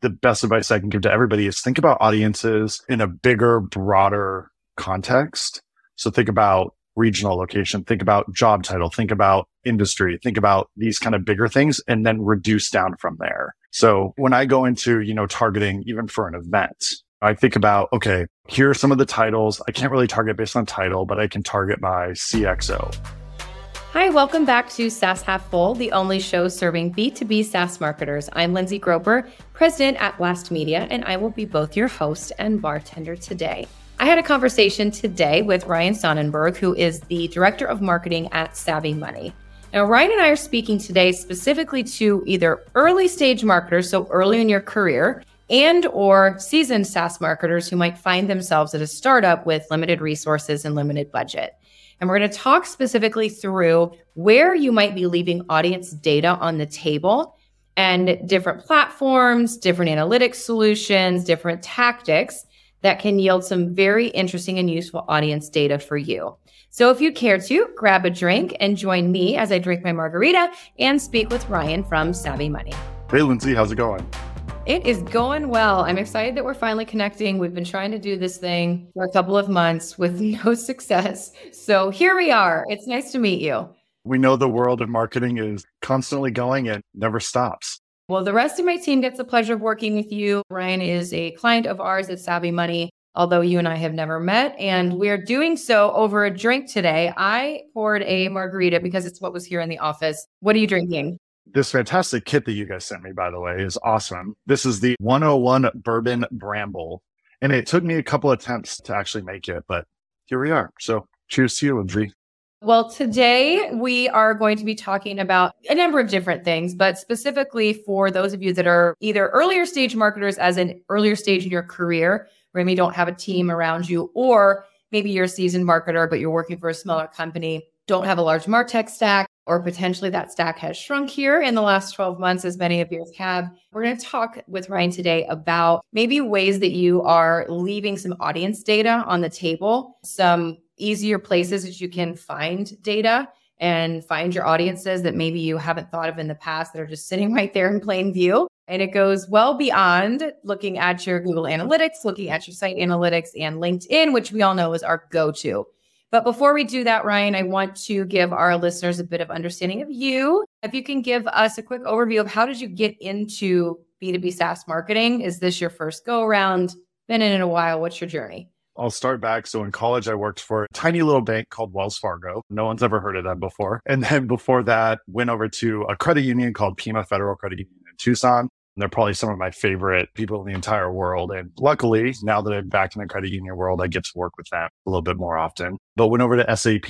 the best advice I can give to everybody is think about audiences in a bigger, broader context. So think about regional location, think about job title, think about industry, think about these kind of bigger things and then reduce down from there. So when I go into, you know, targeting even for an event, I think about, okay, here are some of the titles. I can't really target based on title, but I can target by CXO. Hi, welcome back to SaaS Half Full, the only show serving B2B SaaS marketers. I'm Lindsey Groepper, president at BLASTmedia, and I will be both your host and bartender today. I had a conversation today with Ryan Sonnenberg, who is the director of marketing at SavvyMoney. Now, Ryan and I are speaking today specifically to either early stage marketers, so early in your career, and or seasoned SaaS marketers who might find themselves at a startup with limited resources and limited budget. And we're going to talk specifically through where you might be leaving audience data on the table and different platforms, different analytics solutions, different tactics that can yield some very interesting and useful audience data for you. So if you care to, grab a drink and join me as I drink my margarita and speak with Ryan from SavvyMoney. Hey, Lindsey, how's it going? It is going well. I'm excited that we're finally connecting. We've been trying to do this thing for a couple of months with no success. So here we are. It's nice to meet you. We know the world of marketing is constantly going and never stops. Well, the rest of my team gets the pleasure of working with you. Ryan is a client of ours at SavvyMoney, although you and I have never met. And we're doing so over a drink today. I poured a margarita because it's what was here in the office. What are you drinking? This fantastic kit that you guys sent me, by the way, is awesome. This is the 101 Bourbon Bramble. And it took me a couple attempts to actually make it, but here we are. So cheers to you, Lindsey. Well, today we are going to be talking about a number of different things, but specifically for those of you that are either earlier stage marketers as an earlier stage in your career, where maybe you don't have a team around you, or maybe you're a seasoned marketer, but you're working for a smaller company, don't have a large MarTech stack, or potentially that stack has shrunk here in the last 12 months, as many of yours have. We're going to talk with Ryan today about maybe ways that you are leaving some audience data on the table, some easier places that you can find data and find your audiences that maybe you haven't thought of in the past that are just sitting right there in plain view. And it goes well beyond looking at your Google Analytics, looking at your site analytics and LinkedIn, which we all know is our go to. But before we do that, Ryan, I want to give our listeners a bit of understanding of you. If you can give us a quick overview of how did you get into B2B SaaS marketing? Is this your first go around? Been in it a while. What's your journey? I'll start back. So in college, I worked for a tiny little bank called Wells Fargo. No one's ever heard of that before. And then before that, went over to a credit union called Pima Federal Credit Union in Tucson. They're probably some of my favorite people in the entire world. And luckily, now that I'm back in the credit union world, I get to work with them a little bit more often. But went over to SAP,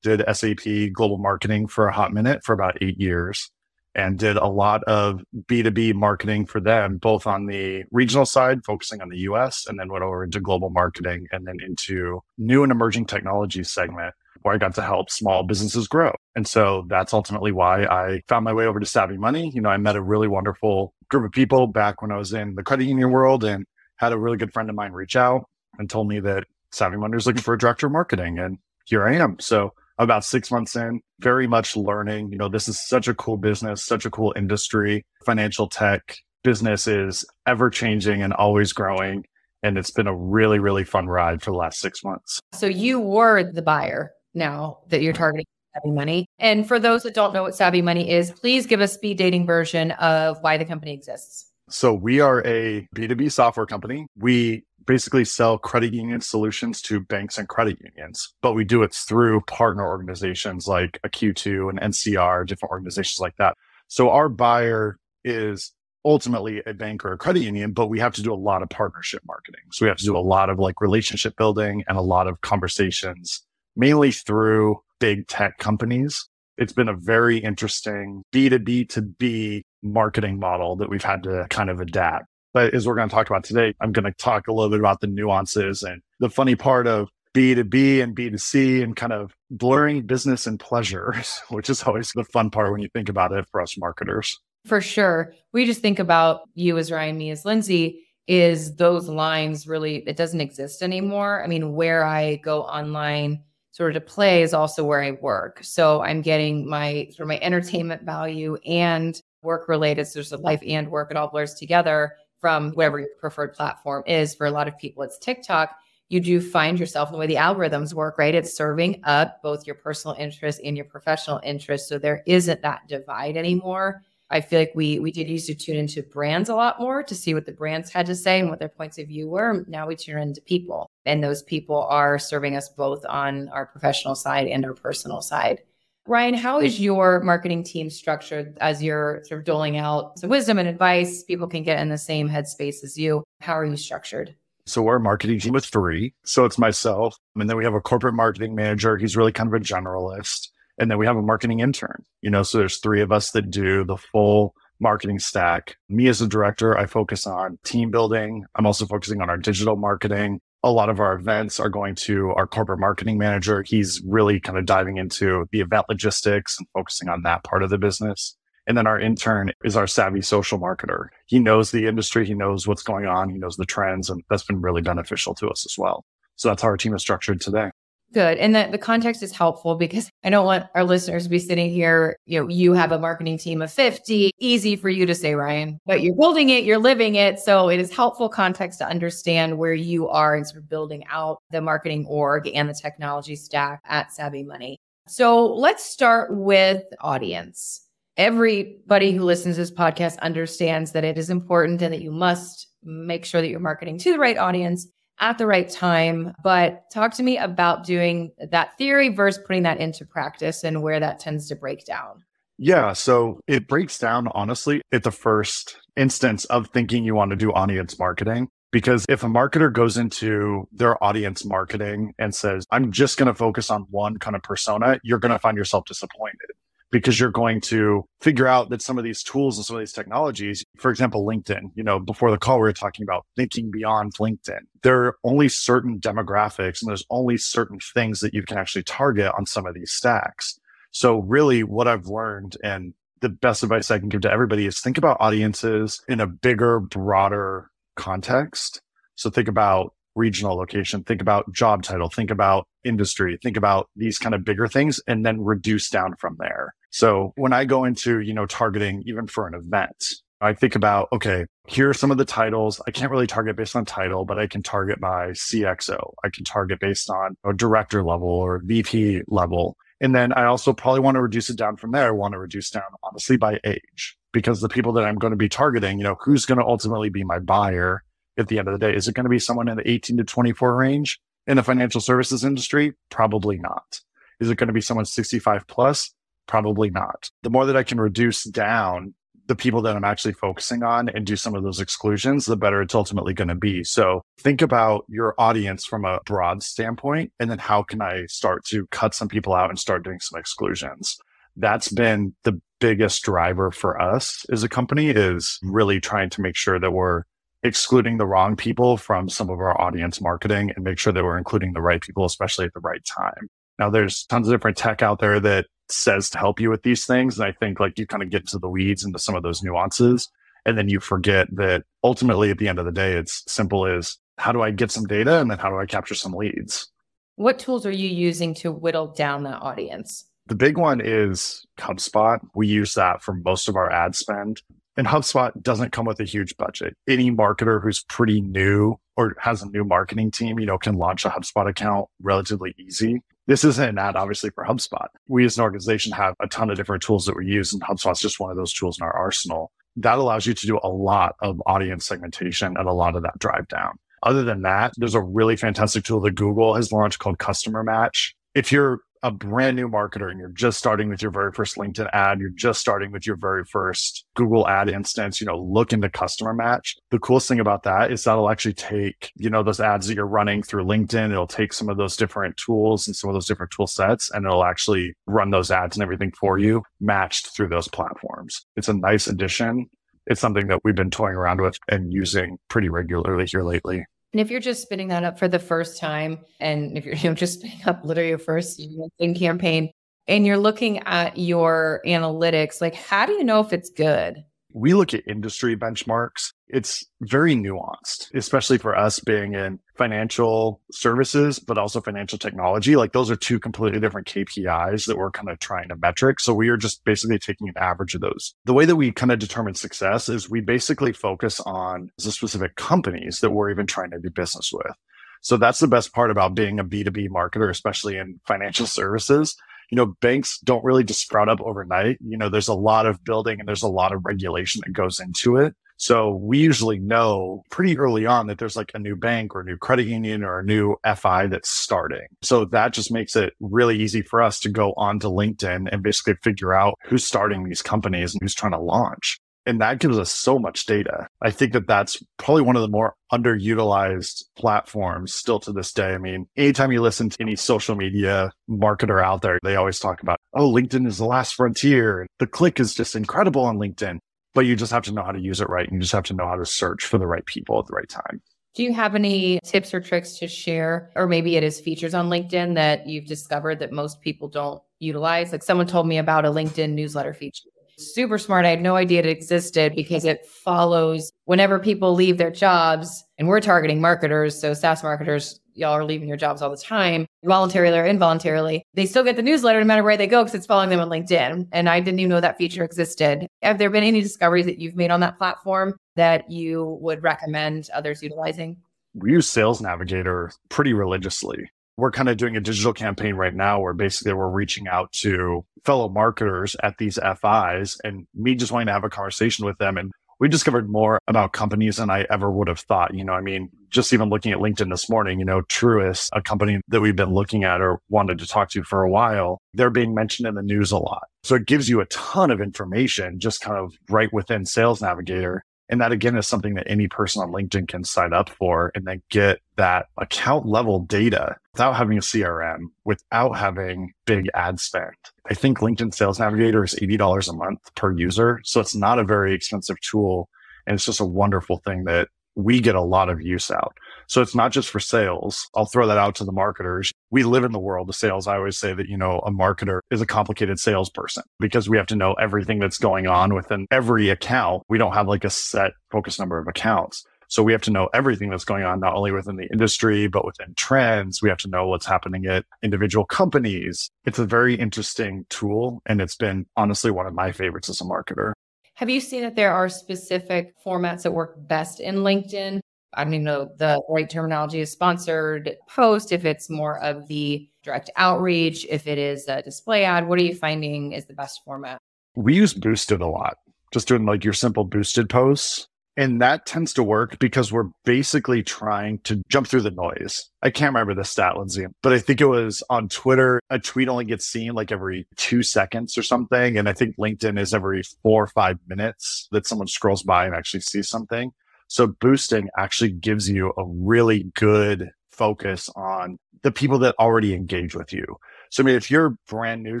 did SAP global marketing for a hot minute for about eight years and did a lot of B2B marketing for them, both on the regional side, focusing on the US, and then went over into global marketing and then into new and emerging technology segment where I got to help small businesses grow. And so that's ultimately why I found my way over to SavvyMoney. You know, I met a really wonderful group of people back when I was in the credit union world and had a really good friend of mine reach out and told me that SavvyMoney is looking for a director of marketing. And here I am. So about six months in, very much learning. You know, this is such a cool business, such a cool industry. Financial tech business is ever changing and always growing. And it's been a really, really fun ride for the last six months. So you were the buyer now that you're targeting SavvyMoney. And for those that don't know what SavvyMoney is, please give a speed dating version of why the company exists. So we are a B2B software company. We basically sell credit union solutions to banks and credit unions, but we do it through partner organizations like a Q2 and NCR, different organizations like that. So our buyer is ultimately a bank or a credit union, but we have to do a lot of partnership marketing. So we have to do a lot of like relationship building and a lot of conversations mainly through big tech companies. It's been a very interesting B2B to B marketing model that we've had to kind of adapt. But as we're going to talk about today, I'm going to talk a little bit about the nuances and the funny part of B2B and B2C and kind of blurring business and pleasure, which is always the fun part when you think about it for us marketers. For sure. We just think about you as Ryan, me as Lindsey is those lines really, it doesn't exist anymore. I mean, where I go online sort of to play is also where I work. So I'm getting my sort of my entertainment value and work related. So there's a life and work, it all blurs together from whatever your preferred platform is. For a lot of people, it's TikTok. You do find yourself in the way the algorithms work, right? It's serving up both your personal interests and your professional interests. So there isn't that divide anymore. I feel like we we did used to tune into brands a lot more to see what the brands had to say and what their points of view were. Now we tune into people, and those people are serving us both on our professional side and our personal side. Ryan, how is your marketing team structured as you're sort of doling out some wisdom and advice? People can get in the same headspace as you. How are you structured? So we're marketing team is three. So it's myself. And then we have a corporate marketing manager. He's really kind of a generalist. And then we have a marketing intern, you know, so there's three of us that do the full marketing stack. Me as a director, I focus on team building. I'm also focusing on our digital marketing. A lot of our events are going to our corporate marketing manager. He's really kind of diving into the event logistics and focusing on that part of the business. And then our intern is our savvy social marketer. He knows the industry. He knows what's going on. He knows the trends. And that's been really beneficial to us as well. So that's how our team is structured today. Good. And the, the context is helpful because I don't want our listeners to be sitting here, you know, you have a marketing team of 50, easy for you to say, Ryan, but you're building it, you're living it. So it is helpful context to understand where you are and sort of building out the marketing org and the technology stack at SavvyMoney. So let's start with audience. Everybody who listens to this podcast understands that it is important and that you must make sure that you're marketing to the right audience at the right time. But talk to me about doing that theory versus putting that into practice and where that tends to break down. Yeah. So it breaks down, honestly, at the first instance of thinking you want to do audience marketing. Because if a marketer goes into their audience marketing and says, I'm just going to focus on one kind of persona, you're going to find yourself disappointed because you're going to figure out that some of these tools and some of these technologies, for example, LinkedIn, you know, before the call, we were talking about thinking beyond LinkedIn. There are only certain demographics and there's only certain things that you can actually target on some of these stacks. So really what I've learned and the best advice I can give to everybody is think about audiences in a bigger, broader context. So think about regional location, think about job title, think about industry, think about these kind of bigger things and then reduce down from there. So when I go into, you know, targeting even for an event, I think about, okay, here are some of the titles. I can't really target based on title, but I can target by CXO. I can target based on a director level or VP level. And then I also probably want to reduce it down from there. I want to reduce down honestly by age because the people that I'm going to be targeting, you know, who's going to ultimately be my buyer at the end of the day? Is it going to be someone in the 18 to 24 range in the financial services industry? Probably not. Is it going to be someone 65 plus? Probably not. The more that I can reduce down the people that I'm actually focusing on and do some of those exclusions, the better it's ultimately going to be. So think about your audience from a broad standpoint. And then how can I start to cut some people out and start doing some exclusions? That's been the biggest driver for us as a company is really trying to make sure that we're excluding the wrong people from some of our audience marketing and make sure that we're including the right people, especially at the right time. Now, there's tons of different tech out there that says to help you with these things. And I think like you kind of get into the weeds into some of those nuances. And then you forget that ultimately at the end of the day, it's simple as how do I get some data and then how do I capture some leads? What tools are you using to whittle down that audience? The big one is HubSpot. We use that for most of our ad spend. And HubSpot doesn't come with a huge budget. Any marketer who's pretty new or has a new marketing team, you know, can launch a HubSpot account relatively easy. This isn't an ad, obviously, for HubSpot. We as an organization have a ton of different tools that we use, and HubSpot's just one of those tools in our arsenal. That allows you to do a lot of audience segmentation and a lot of that drive down. Other than that, there's a really fantastic tool that Google has launched called Customer Match. If you're a brand new marketer and you're just starting with your very first LinkedIn ad, you're just starting with your very first Google ad instance, you know, look into customer match. The coolest thing about that is that'll actually take, you know, those ads that you're running through LinkedIn. It'll take some of those different tools and some of those different tool sets and it'll actually run those ads and everything for you matched through those platforms. It's a nice addition. It's something that we've been toying around with and using pretty regularly here lately. And if you're just spinning that up for the first time, and if you're you know, just spinning up literally your first LinkedIn campaign, and you're looking at your analytics, like how do you know if it's good? We look at industry benchmarks it's very nuanced, especially for us being in financial services, but also financial technology. Like those are two completely different KPIs that we're kind of trying to metric. So we are just basically taking an average of those. The way that we kind of determine success is we basically focus on the specific companies that we're even trying to do business with. So that's the best part about being a B2B marketer, especially in financial services. You know, banks don't really just sprout up overnight. You know, there's a lot of building and there's a lot of regulation that goes into it. So we usually know pretty early on that there's like a new bank or a new credit union or a new FI that's starting. So that just makes it really easy for us to go onto LinkedIn and basically figure out who's starting these companies and who's trying to launch. And that gives us so much data. I think that that's probably one of the more underutilized platforms still to this day. I mean, anytime you listen to any social media marketer out there, they always talk about, oh, LinkedIn is the last frontier. The click is just incredible on LinkedIn but you just have to know how to use it right. And you just have to know how to search for the right people at the right time. Do you have any tips or tricks to share? Or maybe it is features on LinkedIn that you've discovered that most people don't utilize? Like someone told me about a LinkedIn newsletter feature. Super smart. I had no idea it existed because it follows whenever people leave their jobs, and we're targeting marketers. So, SaaS marketers y'all are leaving your jobs all the time, voluntarily or involuntarily, they still get the newsletter no matter where they go because it's following them on LinkedIn. And I didn't even know that feature existed. Have there been any discoveries that you've made on that platform that you would recommend others utilizing? We use Sales Navigator pretty religiously. We're kind of doing a digital campaign right now where basically we're reaching out to fellow marketers at these FIs and me just wanting to have a conversation with them and we discovered more about companies than I ever would have thought. You know, I mean, just even looking at LinkedIn this morning, you know, Truist, a company that we've been looking at or wanted to talk to for a while, they're being mentioned in the news a lot. So it gives you a ton of information just kind of right within Sales Navigator. And that again is something that any person on LinkedIn can sign up for and then get that account level data without having a CRM, without having big ad spend. I think LinkedIn Sales Navigator is $80 a month per user. So it's not a very expensive tool. And it's just a wonderful thing that we get a lot of use out. So it's not just for sales. I'll throw that out to the marketers. We live in the world of sales. I always say that, you know, a marketer is a complicated salesperson because we have to know everything that's going on within every account. We don't have like a set focus number of accounts. So we have to know everything that's going on, not only within the industry, but within trends. We have to know what's happening at individual companies. It's a very interesting tool. And it's been honestly one of my favorites as a marketer. Have you seen that there are specific formats that work best in LinkedIn? I don't even know the right terminology is sponsored post, if it's more of the direct outreach, if it is a display ad. What are you finding is the best format? We use boosted a lot, just doing like your simple boosted posts. And that tends to work because we're basically trying to jump through the noise. I can't remember the stat, Lindsey, but I think it was on Twitter. A tweet only gets seen like every two seconds or something. And I think LinkedIn is every four or five minutes that someone scrolls by and actually sees something. So boosting actually gives you a really good focus on the people that already engage with you. So, I mean, if you're brand new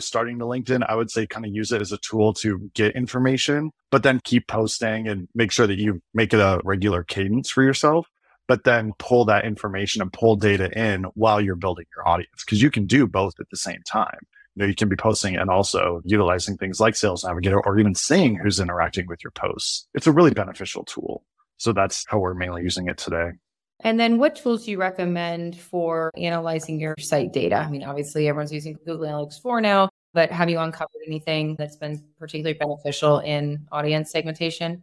starting to LinkedIn, I would say kind of use it as a tool to get information, but then keep posting and make sure that you make it a regular cadence for yourself, but then pull that information and pull data in while you're building your audience. Cause you can do both at the same time. You know, you can be posting and also utilizing things like Sales Navigator or even seeing who's interacting with your posts. It's a really beneficial tool. So that's how we're mainly using it today. And then what tools do you recommend for analyzing your site data? I mean, obviously everyone's using Google Analytics 4 now, but have you uncovered anything that's been particularly beneficial in audience segmentation?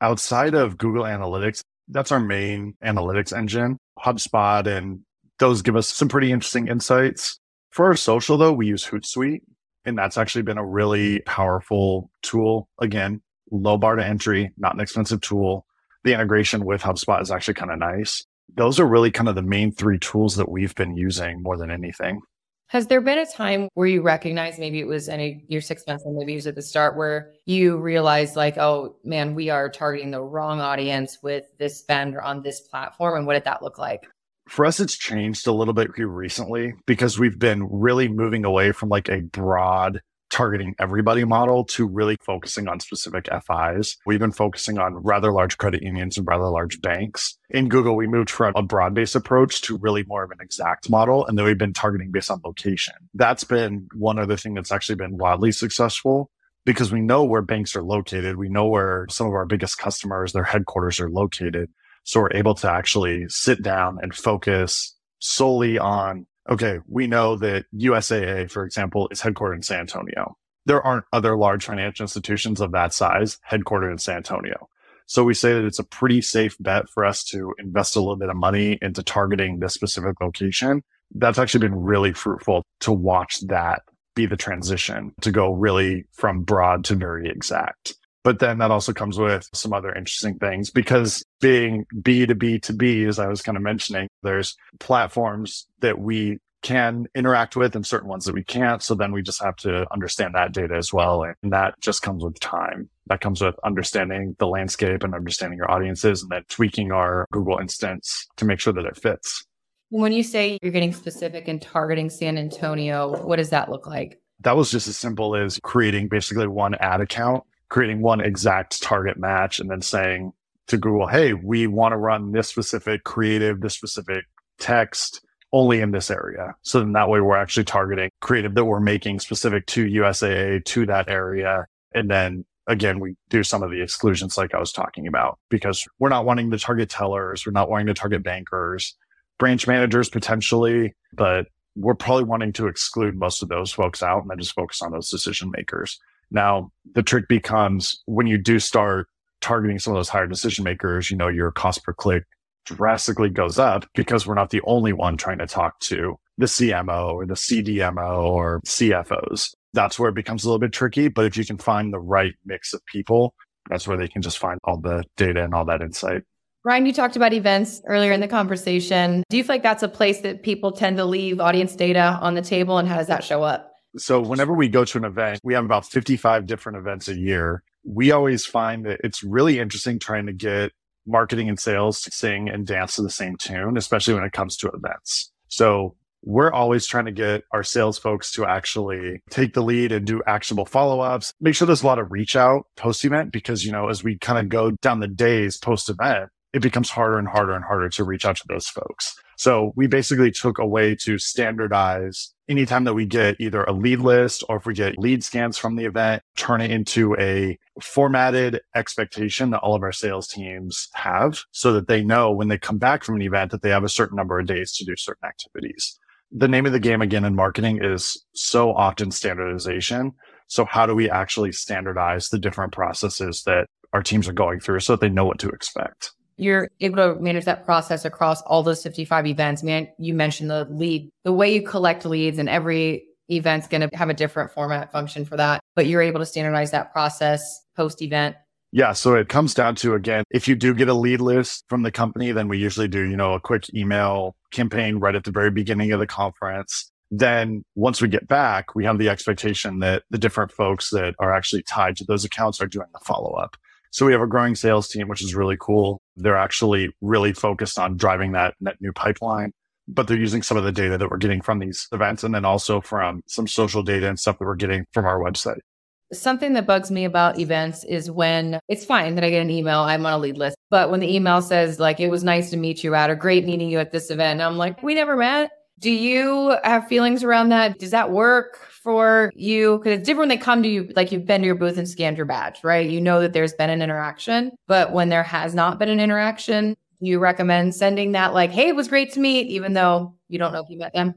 Outside of Google Analytics, that's our main analytics engine. HubSpot and those give us some pretty interesting insights. For our social though, we use Hootsuite and that's actually been a really powerful tool. Again, low bar to entry, not an expensive tool the integration with HubSpot is actually kind of nice. Those are really kind of the main three tools that we've been using more than anything. Has there been a time where you recognize maybe it was any your six months and maybe it was at the start where you realized like, oh man, we are targeting the wrong audience with this spend on this platform? And what did that look like? For us, it's changed a little bit recently because we've been really moving away from like a broad targeting everybody model to really focusing on specific FIs. We've been focusing on rather large credit unions and rather large banks. In Google, we moved from a broad based approach to really more of an exact model. And then we've been targeting based on location. That's been one other thing that's actually been wildly successful. because we know where banks are located. We know where some of our biggest customers, their headquarters are located. So we're able to actually sit down and focus solely on, okay, we know that USAA, for example, is headquartered in San Antonio. There aren't other large financial institutions of that size headquartered in San Antonio. So we say that it's a pretty safe bet for us to invest a little bit of money into targeting this specific location. That's actually been really fruitful to watch that be the transition to go really from broad to very exact. But then that also comes with some other interesting things because being B to B to B, as I was kind of mentioning, there's platforms that we can interact with and certain ones that we can't. So then we just have to understand that data as well. And that just comes with time. That comes with understanding the landscape and understanding your audiences and then tweaking our Google instance to make sure that it fits. When you say you're getting specific and targeting San Antonio, what does that look like? That was just as simple as creating basically one ad account creating one exact target match and then saying to Google, hey, we want to run this specific creative, this specific text only in this area. So then that way we're actually targeting creative that we're making specific to USAA to that area. And then again, we do some of the exclusions like I was talking about because we're not wanting to target tellers. We're not wanting to target bankers, branch managers potentially, but we're probably wanting to exclude most of those folks out and then just focus on those decision makers. Now, the trick becomes when you do start targeting some of those higher decision makers, you know, your cost per click drastically goes up because we're not the only one trying to talk to the CMO or the CDMO or CFOs. That's where it becomes a little bit tricky. But if you can find the right mix of people, that's where they can just find all the data and all that insight. Ryan, you talked about events earlier in the conversation. Do you feel like that's a place that people tend to leave audience data on the table? And how does that show up? So whenever we go to an event, we have about 55 different events a year. We always find that it's really interesting trying to get marketing and sales to sing and dance to the same tune, especially when it comes to events. So we're always trying to get our sales folks to actually take the lead and do actionable follow ups. Make sure there's a lot of reach out post event because, you know, as we kind of go down the days post event, it becomes harder and harder and harder to reach out to those folks. So we basically took a way to standardize anytime that we get either a lead list or if we get lead scans from the event, turn it into a formatted expectation that all of our sales teams have so that they know when they come back from an event that they have a certain number of days to do certain activities. The name of the game again in marketing is so often standardization. So how do we actually standardize the different processes that our teams are going through so that they know what to expect? You're able to manage that process across all those 55 events. I mean, you mentioned the lead, the way you collect leads and every event's going to have a different format function for that, but you're able to standardize that process post event. Yeah. So it comes down to, again, if you do get a lead list from the company, then we usually do, you know, a quick email campaign right at the very beginning of the conference. Then once we get back, we have the expectation that the different folks that are actually tied to those accounts are doing the follow up. So we have a growing sales team, which is really cool. They're actually really focused on driving that net new pipeline, but they're using some of the data that we're getting from these events and then also from some social data and stuff that we're getting from our website. Something that bugs me about events is when it's fine that I get an email, I'm on a lead list, but when the email says, like, it was nice to meet you at or great meeting you at this event, I'm like, we never met. Do you have feelings around that? Does that work for you? Because it's different when they come to you, like you've been to your booth and scanned your badge, right? You know that there's been an interaction, but when there has not been an interaction, you recommend sending that like, hey, it was great to meet, even though you don't know if you met them?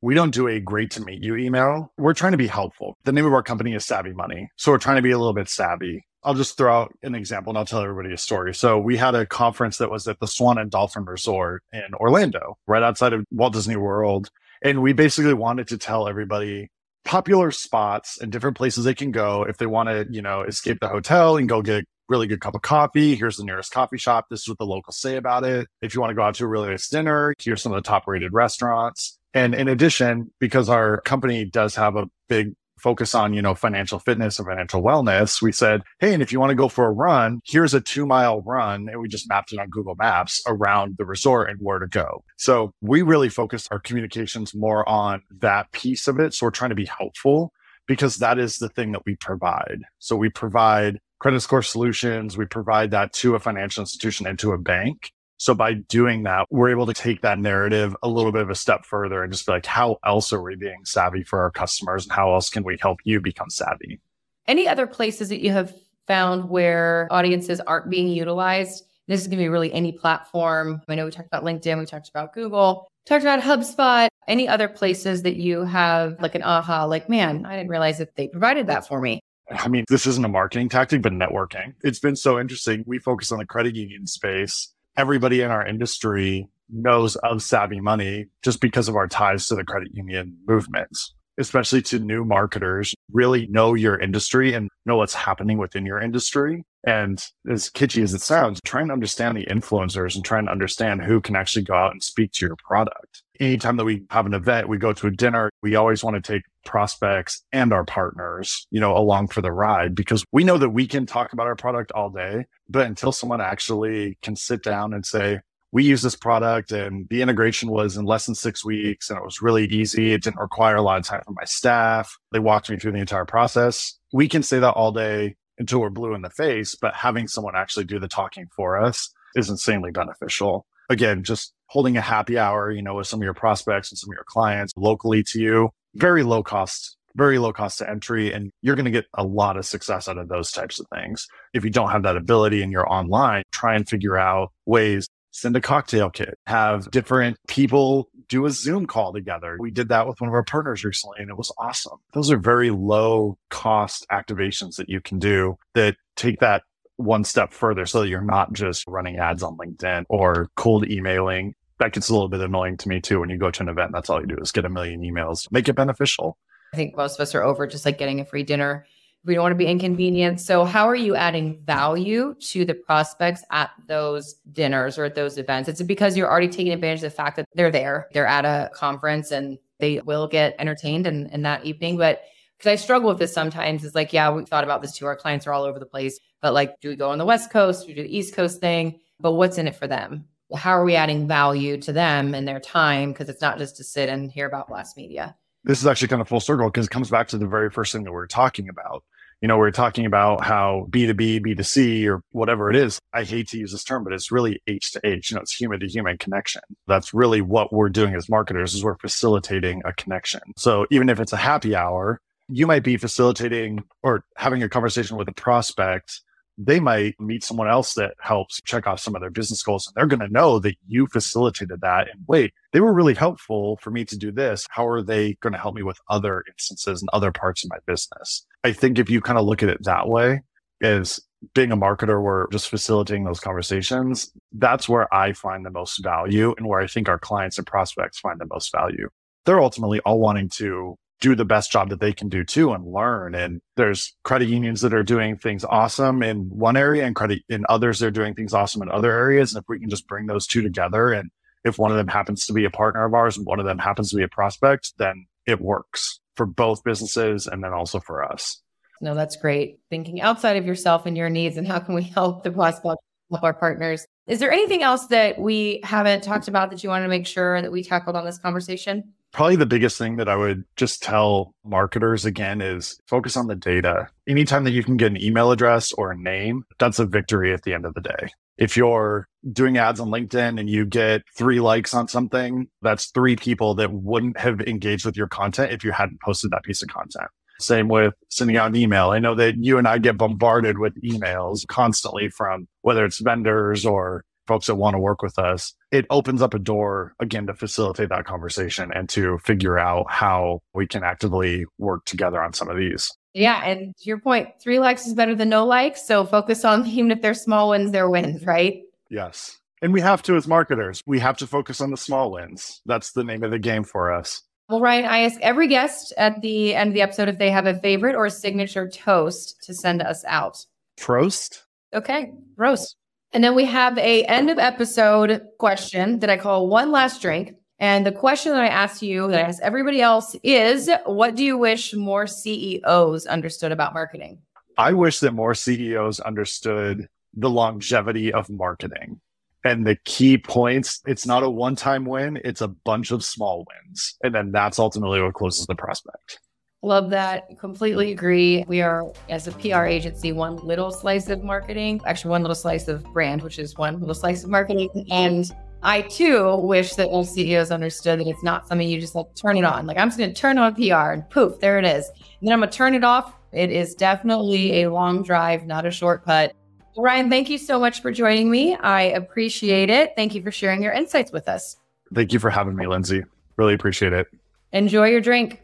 We don't do a great to meet you email. We're trying to be helpful. The name of our company is SavvyMoney. So we're trying to be a little bit savvy. I'll just throw out an example and I'll tell everybody a story. So we had a conference that was at the Swan and Dolphin Resort in Orlando, right outside of Walt Disney World. And we basically wanted to tell everybody popular spots and different places they can go if they want to, you know, escape the hotel and go get a really good cup of coffee. Here's the nearest coffee shop. This is what the locals say about it. If you want to go out to a really nice dinner, here's some of the top rated restaurants. And in addition, because our company does have a big focus on, you know, financial fitness and financial wellness, we said, Hey, and if you want to go for a run, here's a two mile run. And we just mapped it on Google Maps around the resort and where to go. So we really focused our communications more on that piece of it. So we're trying to be helpful because that is the thing that we provide. So we provide credit score solutions. We provide that to a financial institution and to a bank. So by doing that, we're able to take that narrative a little bit of a step further and just be like, how else are we being savvy for our customers and how else can we help you become savvy? Any other places that you have found where audiences aren't being utilized? This is going to be really any platform. I know we talked about LinkedIn, we talked about Google, talked about HubSpot, any other places that you have like an aha, like, man, I didn't realize that they provided that for me. I mean, this isn't a marketing tactic, but networking. It's been so interesting. We focus on the credit union space. Everybody in our industry knows of SavvyMoney just because of our ties to the credit union movement especially to new marketers, really know your industry and know what's happening within your industry. And as kitschy as it sounds, trying to understand the influencers and trying to understand who can actually go out and speak to your product. Anytime that we have an event, we go to a dinner, we always want to take prospects and our partners, you know, along for the ride because we know that we can talk about our product all day, but until someone actually can sit down and say, we use this product and the integration was in less than six weeks and it was really easy. It didn't require a lot of time from my staff. They walked me through the entire process. We can say that all day until we're blue in the face, but having someone actually do the talking for us is insanely beneficial. Again, just holding a happy hour, you know, with some of your prospects and some of your clients locally to you, very low cost, very low cost to entry. And you're going to get a lot of success out of those types of things. If you don't have that ability and you're online, try and figure out ways send a cocktail kit, have different people do a Zoom call together. We did that with one of our partners recently and it was awesome. Those are very low cost activations that you can do that take that one step further so that you're not just running ads on LinkedIn or cold emailing. That gets a little bit annoying to me too. When you go to an event, that's all you do is get a million emails, make it beneficial. I think most of us are over just like getting a free dinner we don't want to be inconvenienced. So, how are you adding value to the prospects at those dinners or at those events? It's because you're already taking advantage of the fact that they're there, they're at a conference and they will get entertained in, in that evening. But because I struggle with this sometimes, is like, yeah, we've thought about this too. Our clients are all over the place, but like, do we go on the West Coast? Do we do the East Coast thing? But what's in it for them? How are we adding value to them and their time? Because it's not just to sit and hear about BLASTmedia. This is actually kind of full circle because it comes back to the very first thing that we are talking about you know, we're talking about how B2B, B2C, or whatever it is. I hate to use this term, but it's really H to H. You know, it's human to human connection. That's really what we're doing as marketers is we're facilitating a connection. So even if it's a happy hour, you might be facilitating or having a conversation with a prospect they might meet someone else that helps check off some of their business goals and they're going to know that you facilitated that and wait they were really helpful for me to do this. How are they going to help me with other instances and other parts of my business? I think if you kind of look at it that way as being a marketer we're just facilitating those conversations that's where i find the most value and where i think our clients and prospects find the most value. They're ultimately all wanting to do the best job that they can do too and learn. And there's credit unions that are doing things awesome in one area and credit in others, they're doing things awesome in other areas. And if we can just bring those two together and if one of them happens to be a partner of ours and one of them happens to be a prospect, then it works for both businesses and then also for us. No, that's great. Thinking outside of yourself and your needs and how can we help the prospect, help our partners. Is there anything else that we haven't talked about that you want to make sure that we tackled on this conversation? Probably the biggest thing that I would just tell marketers again is focus on the data. Anytime that you can get an email address or a name, that's a victory at the end of the day. If you're doing ads on LinkedIn and you get three likes on something, that's three people that wouldn't have engaged with your content if you hadn't posted that piece of content. Same with sending out an email. I know that you and I get bombarded with emails constantly from whether it's vendors or folks that want to work with us, it opens up a door again to facilitate that conversation and to figure out how we can actively work together on some of these. Yeah. And to your point, three likes is better than no likes. So focus on, even if they're small wins, they're wins, right? Yes. And we have to, as marketers, we have to focus on the small wins. That's the name of the game for us. Well, Ryan, I ask every guest at the end of the episode if they have a favorite or a signature toast to send us out. Toast? Okay. Roast. And then we have a end of episode question that I call one last drink. And the question that I ask you, that I ask everybody else, is what do you wish more CEOs understood about marketing? I wish that more CEOs understood the longevity of marketing and the key points. It's not a one time win, it's a bunch of small wins. And then that's ultimately what closes the prospect. Love that. Completely agree. We are, as a PR agency, one little slice of marketing, actually, one little slice of brand, which is one little slice of marketing. And I too wish that all CEOs understood that it's not something you just like turn it on. Like I'm just going to turn on PR and poof, there it is. And then I'm going to turn it off It is definitely a long drive, not a shortcut. Ryan, thank you so much for joining me. I appreciate it. Thank you for sharing your insights with us. Thank you for having me, Lindsey. Really appreciate it. Enjoy your drink.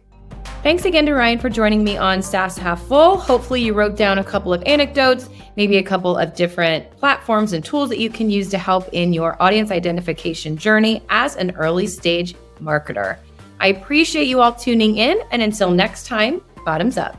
Thanks again to Ryan for joining me on SaaS Half Full. Hopefully, you wrote down a couple of anecdotes, maybe a couple of different platforms and tools that you can use to help in your audience identification journey as an early stage marketer. I appreciate you all tuning in, and until next time, bottoms up.